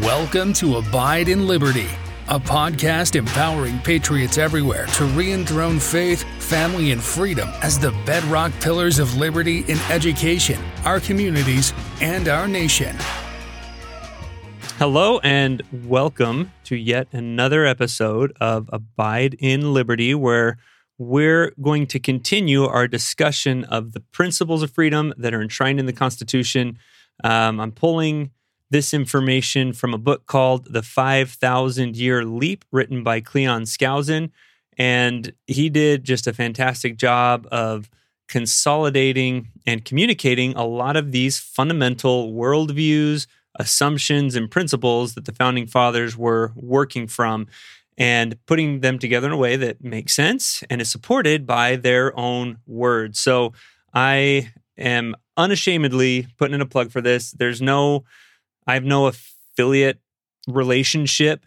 Welcome to Abide in Liberty, a podcast empowering patriots everywhere to re enthrone faith, family, and freedom as the bedrock pillars of liberty in education, our communities, and our nation. Hello, and welcome to yet another episode of Abide in Liberty, where we're going to continue our discussion of the principles of freedom that are enshrined in the Constitution. Um, I'm pulling this information from a book called The 5,000 Year Leap, written by Cleon Skousen. And he did just a fantastic job of consolidating and communicating a lot of these fundamental worldviews, assumptions, and principles that the founding fathers were working from and putting them together in a way that makes sense and is supported by their own words. So I am unashamedly putting in a plug for this. There's no I have no affiliate relationship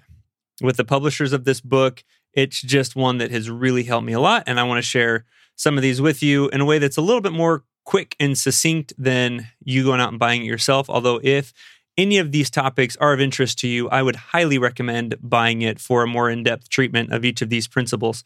with the publishers of this book. It's just one that has really helped me a lot. And I want to share some of these with you in a way that's a little bit more quick and succinct than you going out and buying it yourself. Although, if any of these topics are of interest to you, I would highly recommend buying it for a more in depth treatment of each of these principles.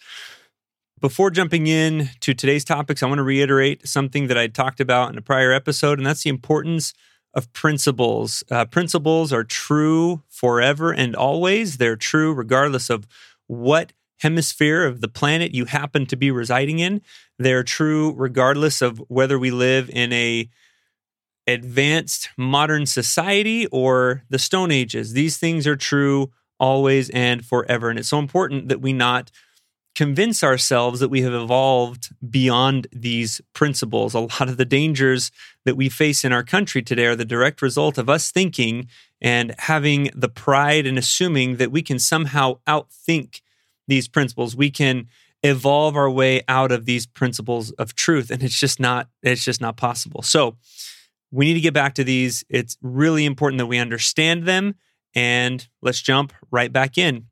Before jumping in to today's topics, I want to reiterate something that I talked about in a prior episode, and that's the importance of principles. Uh, principles are true forever and always. They're true regardless of what hemisphere of the planet you happen to be residing in. They're true regardless of whether we live in a advanced modern society or the stone ages. These things are true always and forever and it's so important that we not convince ourselves that we have evolved beyond these principles. A lot of the dangers that we face in our country today are the direct result of us thinking and having the pride and assuming that we can somehow outthink these principles. We can evolve our way out of these principles of truth and it's just not it's just not possible. So, we need to get back to these. It's really important that we understand them and let's jump right back in.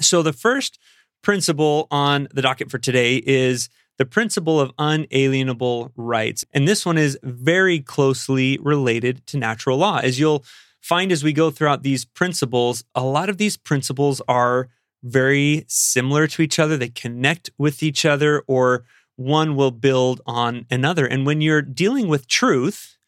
So, the first principle on the docket for today is the principle of unalienable rights. And this one is very closely related to natural law. As you'll find as we go throughout these principles, a lot of these principles are very similar to each other. They connect with each other, or one will build on another. And when you're dealing with truth,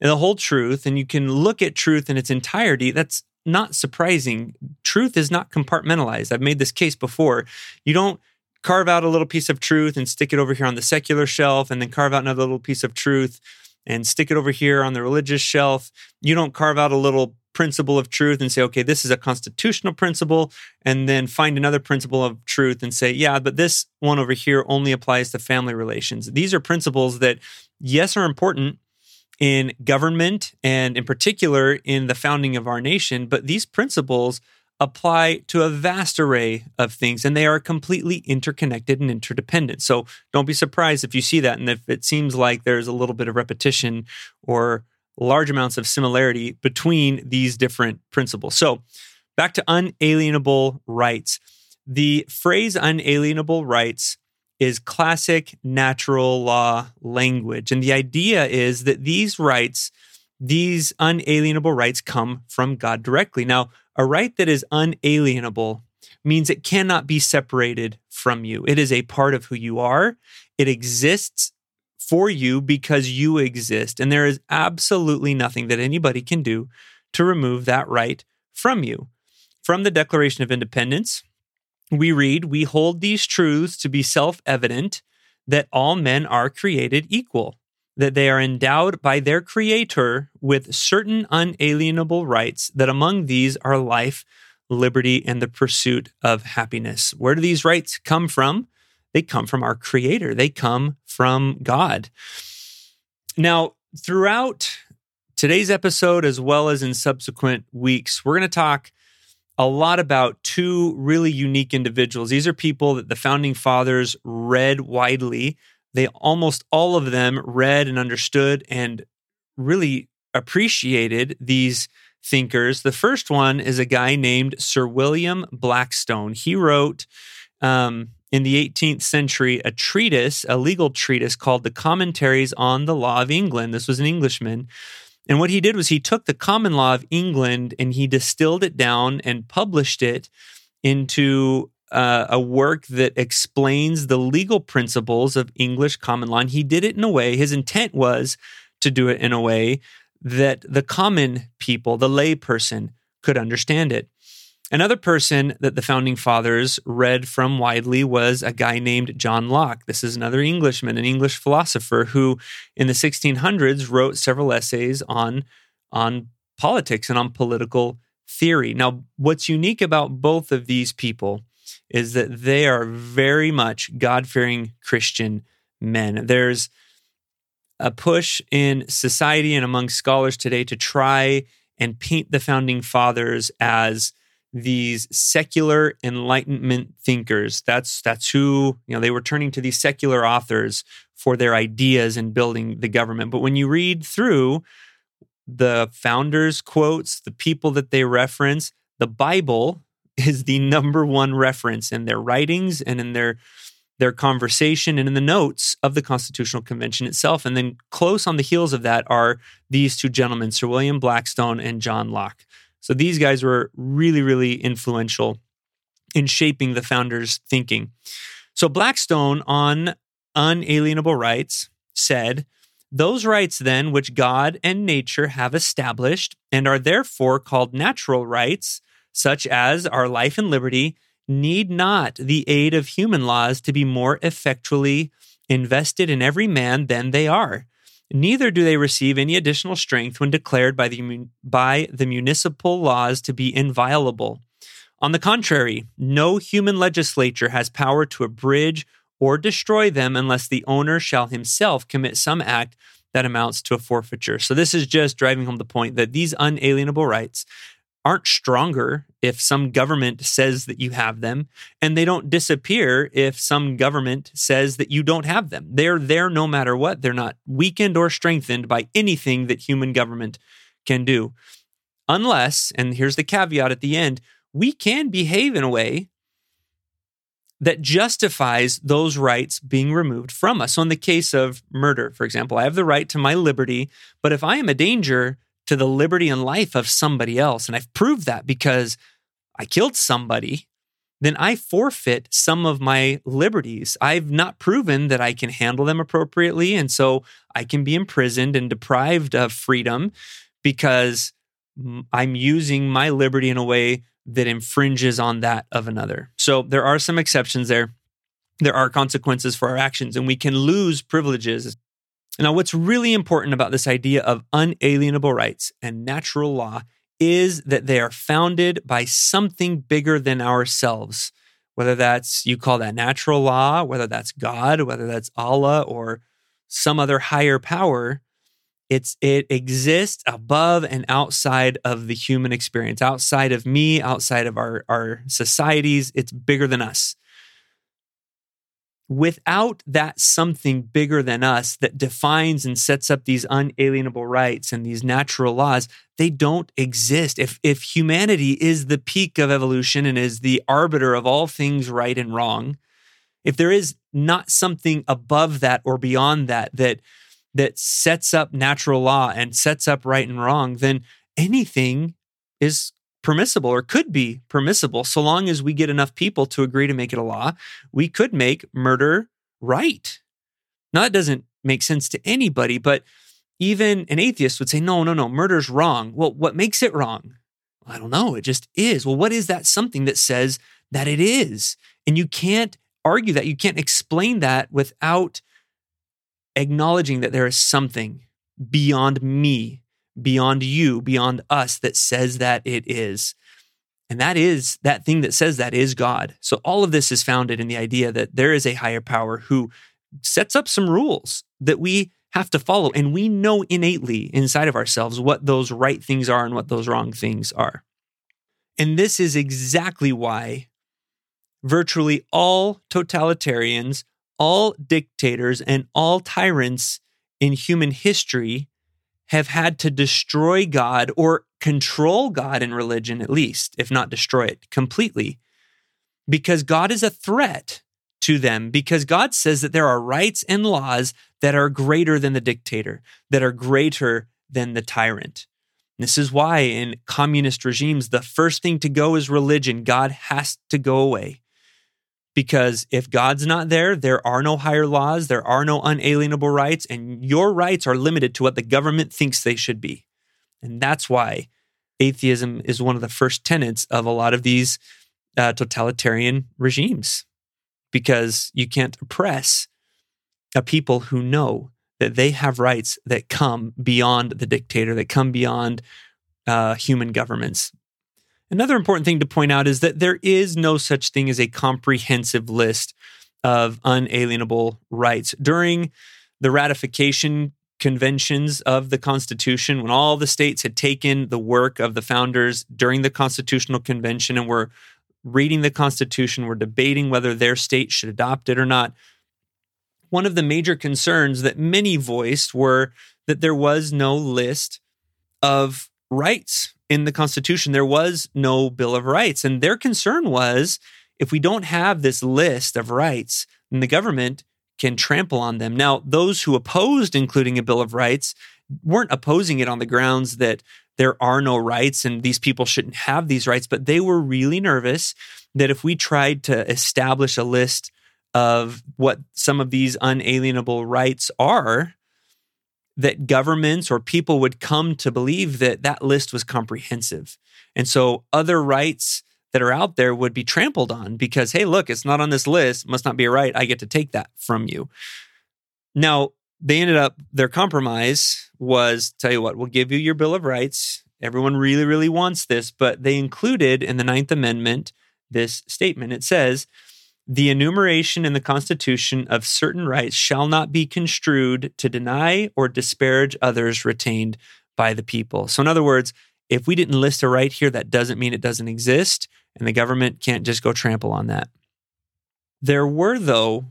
the whole truth, and you can look at truth in its entirety, that's not surprising. Truth is not compartmentalized. I've made this case before. You don't carve out a little piece of truth and stick it over here on the secular shelf, and then carve out another little piece of truth and stick it over here on the religious shelf. You don't carve out a little principle of truth and say, okay, this is a constitutional principle, and then find another principle of truth and say, yeah, but this one over here only applies to family relations. These are principles that, yes, are important, in government and in particular in the founding of our nation, but these principles apply to a vast array of things and they are completely interconnected and interdependent. So don't be surprised if you see that and if it seems like there's a little bit of repetition or large amounts of similarity between these different principles. So back to unalienable rights. The phrase unalienable rights is classic natural law language. And the idea is that these rights, these unalienable rights, come from God directly. Now, a right that is unalienable means it cannot be separated from you. It is a part of who you are, it exists for you because you exist. And there is absolutely nothing that anybody can do to remove that right from you. From the Declaration of Independence, we read, We hold these truths to be self evident that all men are created equal, that they are endowed by their Creator with certain unalienable rights, that among these are life, liberty, and the pursuit of happiness. Where do these rights come from? They come from our Creator, they come from God. Now, throughout today's episode, as well as in subsequent weeks, we're going to talk a lot about two really unique individuals. These are people that the founding fathers read widely. They almost all of them read and understood and really appreciated these thinkers. The first one is a guy named Sir William Blackstone. He wrote um, in the 18th century a treatise, a legal treatise called The Commentaries on the Law of England. This was an Englishman. And what he did was he took the common law of England and he distilled it down and published it into uh, a work that explains the legal principles of English common law. And he did it in a way, his intent was to do it in a way that the common people, the lay person, could understand it. Another person that the founding fathers read from widely was a guy named John Locke. This is another Englishman, an English philosopher who in the 1600s wrote several essays on, on politics and on political theory. Now, what's unique about both of these people is that they are very much God fearing Christian men. There's a push in society and among scholars today to try and paint the founding fathers as these secular enlightenment thinkers that's that's who you know they were turning to these secular authors for their ideas in building the government but when you read through the founders quotes the people that they reference the bible is the number one reference in their writings and in their their conversation and in the notes of the Constitutional Convention itself. And then close on the heels of that are these two gentlemen, Sir William Blackstone and John Locke. So these guys were really, really influential in shaping the founders' thinking. So Blackstone on unalienable rights said, those rights, then, which God and nature have established and are therefore called natural rights, such as our life and liberty, need not the aid of human laws to be more effectually invested in every man than they are. Neither do they receive any additional strength when declared by the, by the municipal laws to be inviolable. On the contrary, no human legislature has power to abridge or destroy them unless the owner shall himself commit some act that amounts to a forfeiture. So, this is just driving home the point that these unalienable rights aren't stronger if some government says that you have them, and they don't disappear if some government says that you don't have them. They're there no matter what. They're not weakened or strengthened by anything that human government can do. Unless, and here's the caveat at the end, we can behave in a way that justifies those rights being removed from us. So, in the case of murder, for example, I have the right to my liberty, but if I am a danger to the liberty and life of somebody else, and I've proved that because I killed somebody, then I forfeit some of my liberties. I've not proven that I can handle them appropriately. And so I can be imprisoned and deprived of freedom because I'm using my liberty in a way that infringes on that of another. So there are some exceptions there. There are consequences for our actions, and we can lose privileges now, what's really important about this idea of unalienable rights and natural law is that they are founded by something bigger than ourselves. Whether that's, you call that natural law, whether that's God, whether that's Allah or some other higher power, it's it exists above and outside of the human experience, outside of me, outside of our, our societies. It's bigger than us without that something bigger than us that defines and sets up these unalienable rights and these natural laws, they don't exist. If, if humanity is the peak of evolution and is the arbiter of all things right and wrong, if there is not something above that or beyond that that that sets up natural law and sets up right and wrong, then anything is permissible or could be permissible so long as we get enough people to agree to make it a law. We could make murder right. Now, that doesn't make sense to anybody, but even an atheist would say, no, no, no, murder's wrong. Well, what makes it wrong? I don't know. It just is. Well, what is that something that says that it is? And you can't argue that. You can't explain that without acknowledging that there is something beyond me beyond you, beyond us that says that it is. And that is that thing that says that is God. So all of this is founded in the idea that there is a higher power who sets up some rules that we have to follow. And we know innately inside of ourselves what those right things are and what those wrong things are. And this is exactly why virtually all totalitarians, all dictators, and all tyrants in human history have had to destroy God or control God in religion, at least, if not destroy it completely, because God is a threat to them, because God says that there are rights and laws that are greater than the dictator, that are greater than the tyrant. This is why in communist regimes, the first thing to go is religion. God has to go away. Because if God's not there, there are no higher laws, there are no unalienable rights, and your rights are limited to what the government thinks they should be. And that's why atheism is one of the first tenets of a lot of these uh, totalitarian regimes, because you can't oppress a people who know that they have rights that come beyond the dictator, that come beyond uh, human governments. Another important thing to point out is that there is no such thing as a comprehensive list of unalienable rights. During the ratification conventions of the Constitution, when all the states had taken the work of the founders during the Constitutional Convention and were reading the Constitution, were debating whether their state should adopt it or not, one of the major concerns that many voiced were that there was no list of rights in the Constitution. There was no Bill of Rights. And their concern was if we don't have this list of rights, then the government can trample on them. Now, those who opposed including a Bill of Rights weren't opposing it on the grounds that there are no rights and these people shouldn't have these rights, but they were really nervous that if we tried to establish a list of what some of these unalienable rights are, that governments or people would come to believe that that list was comprehensive. And so other rights that are out there would be trampled on because, hey, look, it's not on this list, must not be a right. I get to take that from you. Now, they ended up, their compromise was tell you what, we'll give you your Bill of Rights. Everyone really, really wants this, but they included in the Ninth Amendment this statement. It says, the enumeration in the Constitution of certain rights shall not be construed to deny or disparage others retained by the people. So, in other words, if we didn't list a right here, that doesn't mean it doesn't exist, and the government can't just go trample on that. There were, though,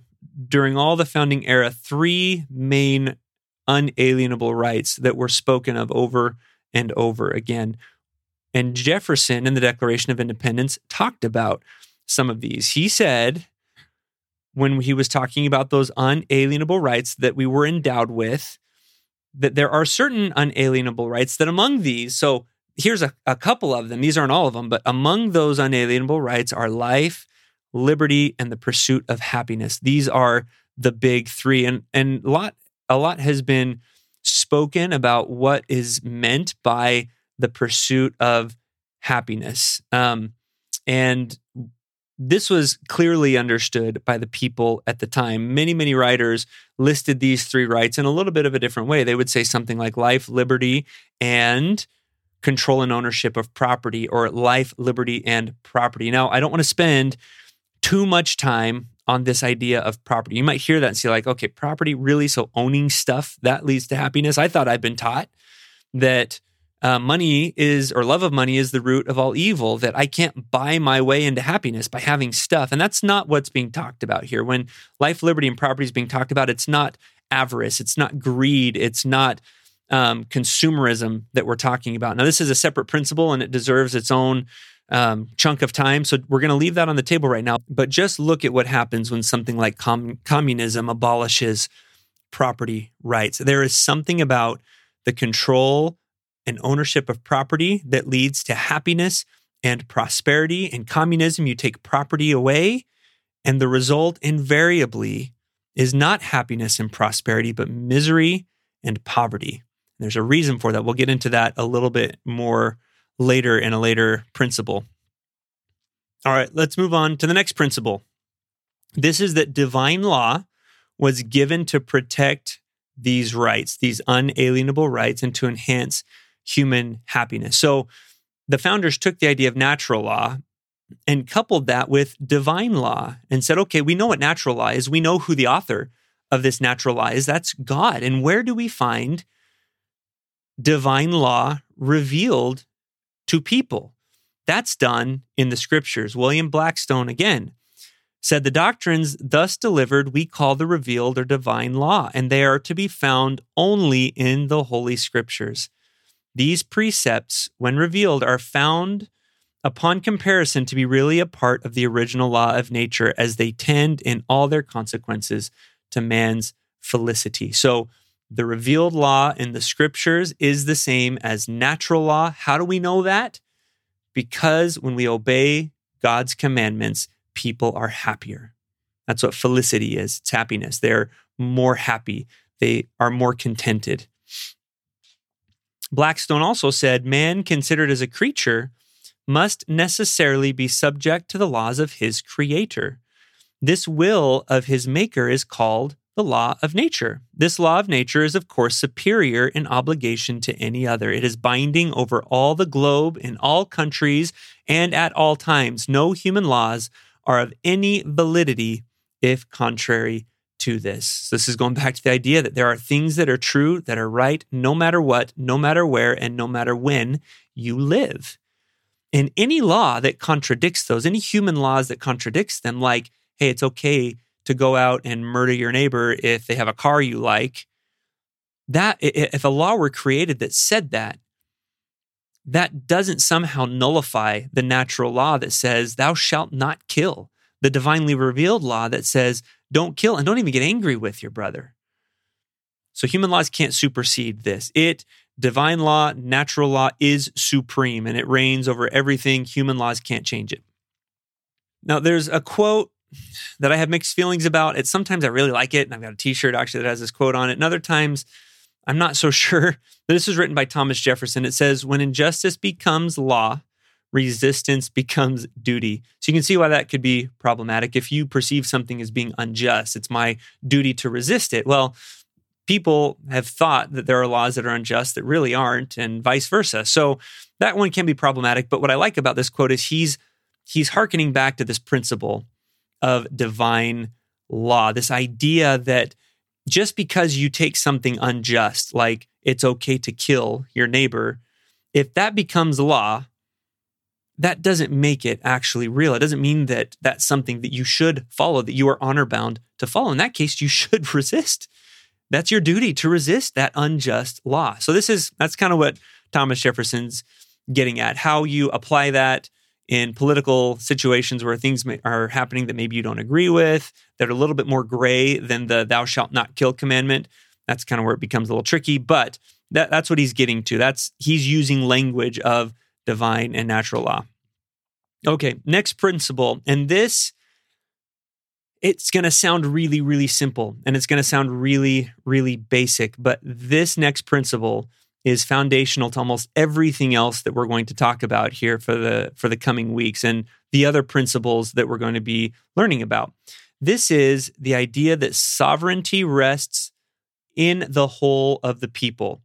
during all the founding era, three main unalienable rights that were spoken of over and over again. And Jefferson in the Declaration of Independence talked about some of these. He said, when he was talking about those unalienable rights that we were endowed with, that there are certain unalienable rights that among these, so here's a, a couple of them, these aren't all of them, but among those unalienable rights are life, liberty, and the pursuit of happiness. These are the big three. And and a lot a lot has been spoken about what is meant by the pursuit of happiness. Um, and this was clearly understood by the people at the time. Many, many writers listed these three rights in a little bit of a different way. They would say something like life, liberty, and control and ownership of property, or life, liberty, and property. Now, I don't want to spend too much time on this idea of property. You might hear that and say, like, okay, property really? So owning stuff that leads to happiness? I thought I'd been taught that uh, money is or love of money is the root of all evil that i can't buy my way into happiness by having stuff. And that's not what's being talked about here. When life liberty and property is being talked about it's not avarice it's not greed it's not um, consumerism that we're talking about. Now this is a separate principle and it deserves its own um, chunk of time. So we're going to leave that on the table right now. But just look at what happens when something like com- communism abolishes property rights. There is something about the control and ownership of property that leads to happiness and prosperity. In communism, you take property away, and the result invariably is not happiness and prosperity, but misery and poverty. There's a reason for that. We'll get into that a little bit more later in a later principle. All right, let's move on to the next principle. This is that divine law was given to protect these rights, these unalienable rights, and to enhance human happiness. So the founders took the idea of natural law and coupled that with divine law and said, okay, we know what natural law is. We know who the author of this natural law is. That's God. And where do we find divine law revealed to people? That's done in the scriptures. William Blackstone, again, said the doctrines thus delivered we call the revealed or divine law, and they are to be found only in the Holy Scriptures. These precepts, when revealed, are found upon comparison to be really a part of the original law of nature as they tend in all their consequences to man's felicity. So The revealed law in the scriptures is the same as natural law. How do we know that? Because when we obey God's commandments, people are happier. That's what felicity is it's happiness. They're more happy, they are more contented. Blackstone also said man considered as a creature must necessarily be subject to the laws of his creator. This will of his maker is called the law of nature. This law of nature is, of course, superior in obligation to any other. It is binding over all the globe, in all countries, and at all times. No human laws are of any validity if contrary to this. This is going back to the idea that there are things that are true, that are right, no matter what, no matter where, and no matter when you live. And any law that contradicts those, any human laws that contradicts them, like, hey, it's okay to go out and murder your neighbor if they have a car you like. That if a law were created that said that, that doesn't somehow nullify the natural law that says, Thou shalt not kill, the divinely revealed law that says, Don't kill and don't even get angry with your brother. So human laws can't supersede this. It, divine law, natural law is supreme and it reigns over everything. Human laws can't change it. Now, there's a quote that I have mixed feelings about. It's sometimes I really like it, and I've got a T-shirt actually that has this quote on it. And other times, I'm not so sure. This is written by Thomas Jefferson. It says, "When injustice becomes law, resistance becomes duty." So you can see why that could be problematic. If you perceive something as being unjust, it's my duty to resist it. Well, people have thought that there are laws that are unjust that really aren't, and vice versa. So that one can be problematic. But what I like about this quote is he's he's hearkening back to this principle of divine law. This idea that just because you take something unjust, like it's okay to kill your neighbor, if that becomes law, that doesn't make it actually real. It doesn't mean that that's something that you should follow, that you are honor bound to follow. In that case, you should resist. That's your duty to resist that unjust law. So, this is that's kind of what Thomas Jefferson's getting at how you apply that in political situations where things may, are happening that maybe you don't agree with, that are a little bit more gray than the thou shalt not kill commandment. That's kind of where it becomes a little tricky, but that, that's what he's getting to. That's he's using language of divine and natural law. Okay, next principle, and this it's going to sound really really simple and it's going to sound really really basic, but this next principle is foundational to almost everything else that we're going to talk about here for the for the coming weeks and the other principles that we're going to be learning about. This is the idea that sovereignty rests in the whole of the people.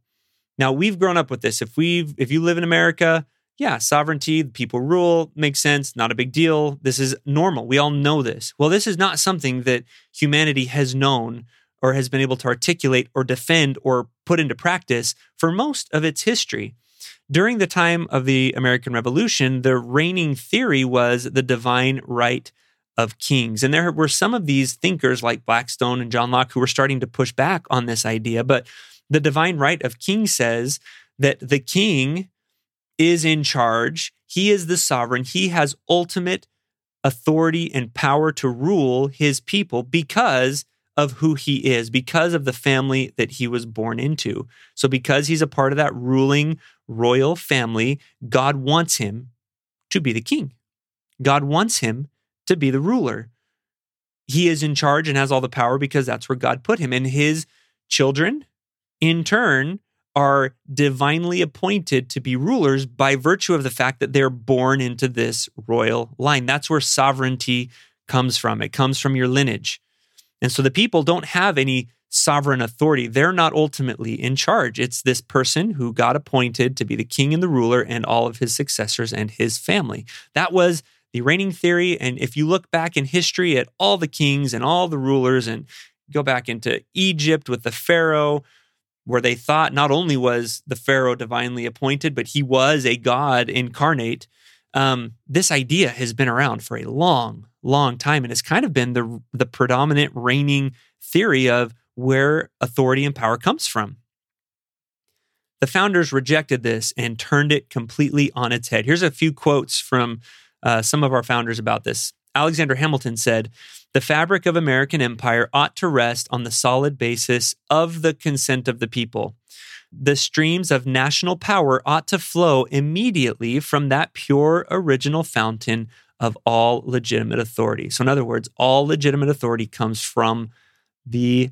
Now, we've grown up with this. If we've if you live in America, yeah, sovereignty, people rule, makes sense, not a big deal. This is normal. We all know this. Well, this is not something that humanity has known or has been able to articulate or defend or put into practice for most of its history. During the time of the American Revolution, the reigning theory was the divine right of kings. And there were some of these thinkers like Blackstone and John Locke who were starting to push back on this idea. But the divine right of kings says that the king is in charge, he is the sovereign, he has ultimate authority and power to rule his people because of who he is because of the family that he was born into. So, because he's a part of that ruling royal family, God wants him to be the king. God wants him to be the ruler. He is in charge and has all the power because that's where God put him. And his children, in turn, are divinely appointed to be rulers by virtue of the fact that they're born into this royal line. That's where sovereignty comes from. It comes from your lineage. And so the people don't have any sovereign authority. They're not ultimately in charge. It's this person who got appointed to be the king and the ruler and all of his successors and his family. That was the reigning theory. And if you look back in history at all the kings and all the rulers and go back into Egypt with the Pharaoh, where they thought not only was the Pharaoh divinely appointed, but he was a God incarnate. Um, this idea has been around for a long, long time. And it's kind of been the, the predominant reigning theory of where authority and power comes from. The founders rejected this and turned it completely on its head. Here's a few quotes from uh, some of our founders about this. Alexander Hamilton said, the fabric of American empire ought to rest on the solid basis of the consent of the people. The streams of national power ought to flow immediately from that pure original fountain of all legitimate authority. So, in other words, all legitimate authority comes from the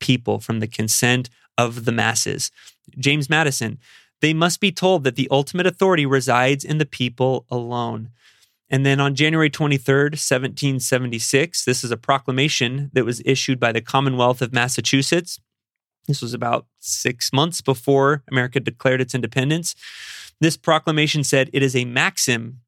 people, from the consent of the masses. James Madison, they must be told that the ultimate authority resides in the people alone. And then on January 23rd, 1776, this is a proclamation that was issued by the Commonwealth of Massachusetts. This was about six months before America declared its independence. This proclamation said it is a maxim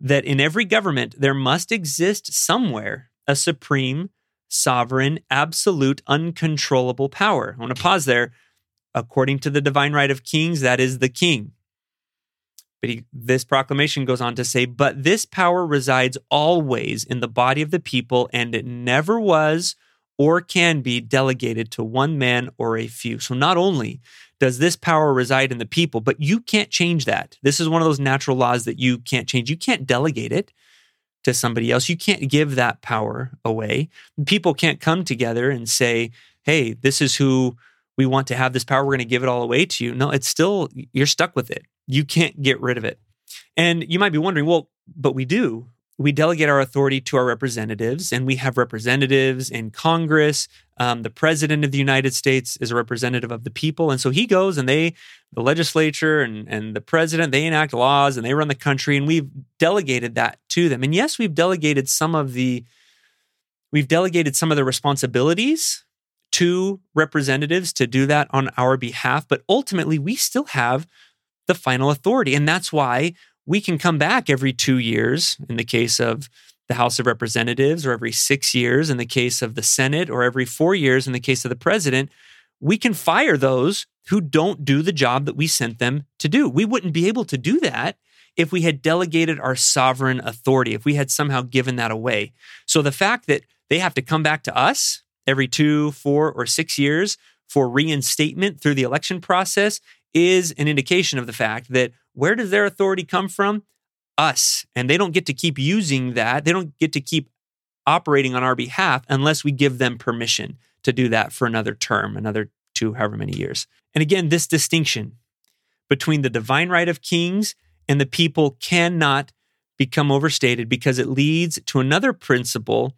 that in every government there must exist somewhere a supreme, sovereign, absolute, uncontrollable power. I want to pause there. According to the divine right of kings, that is the king. But he, this proclamation goes on to say, but this power resides always in the body of the people, and it never was or can be delegated to one man or a few. So not only does this power reside in the people, but you can't change that. This is one of those natural laws that you can't change. You can't delegate it to somebody else. You can't give that power away. People can't come together and say, hey, this is who we want to have this power. We're going to give it all away to you. No, it's still, you're stuck with it. You can't get rid of it. And you might be wondering, well, but we do. We delegate our authority to our representatives, and we have representatives in Congress. Um, the president of the United States is a representative of the people. And so he goes and they, the legislature and, and the president, they enact laws and they run the country. And we've delegated that to them. And yes, we've delegated some of the, we've delegated some of the responsibilities to representatives to do that on our behalf. But ultimately, we still have the final authority. And that's why we can come back every two years in the case of the House of Representatives, or every six years in the case of the Senate, or every four years in the case of the president. We can fire those who don't do the job that we sent them to do. We wouldn't be able to do that if we had delegated our sovereign authority, if we had somehow given that away. So the fact that they have to come back to us every two, four, or six years for reinstatement through the election process is an indication of the fact that where does their authority come from? Us. And they don't get to keep using that. They don't get to keep operating on our behalf unless we give them permission to do that for another term, another two, however many years. And again, this distinction between the divine right of kings and the people cannot become overstated because it leads to another principle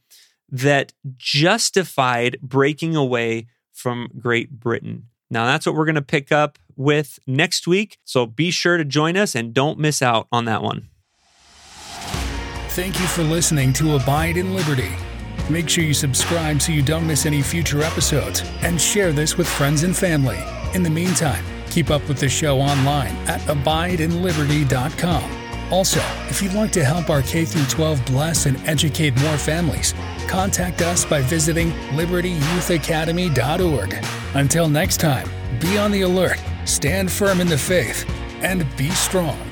that justified breaking away from Great Britain. Now, that's what we're going to pick up with next week. So be sure to join us and don't miss out on that one. Thank you for listening to Abide in Liberty. Make sure you subscribe so you don't miss any future episodes and share this with friends and family. In the meantime, keep up with the show online at abideinliberty.com. Also, if you'd like to help our K 12 bless and educate more families, contact us by visiting libertyyouthacademy.org. Until next time, be on the alert, stand firm in the faith, and be strong.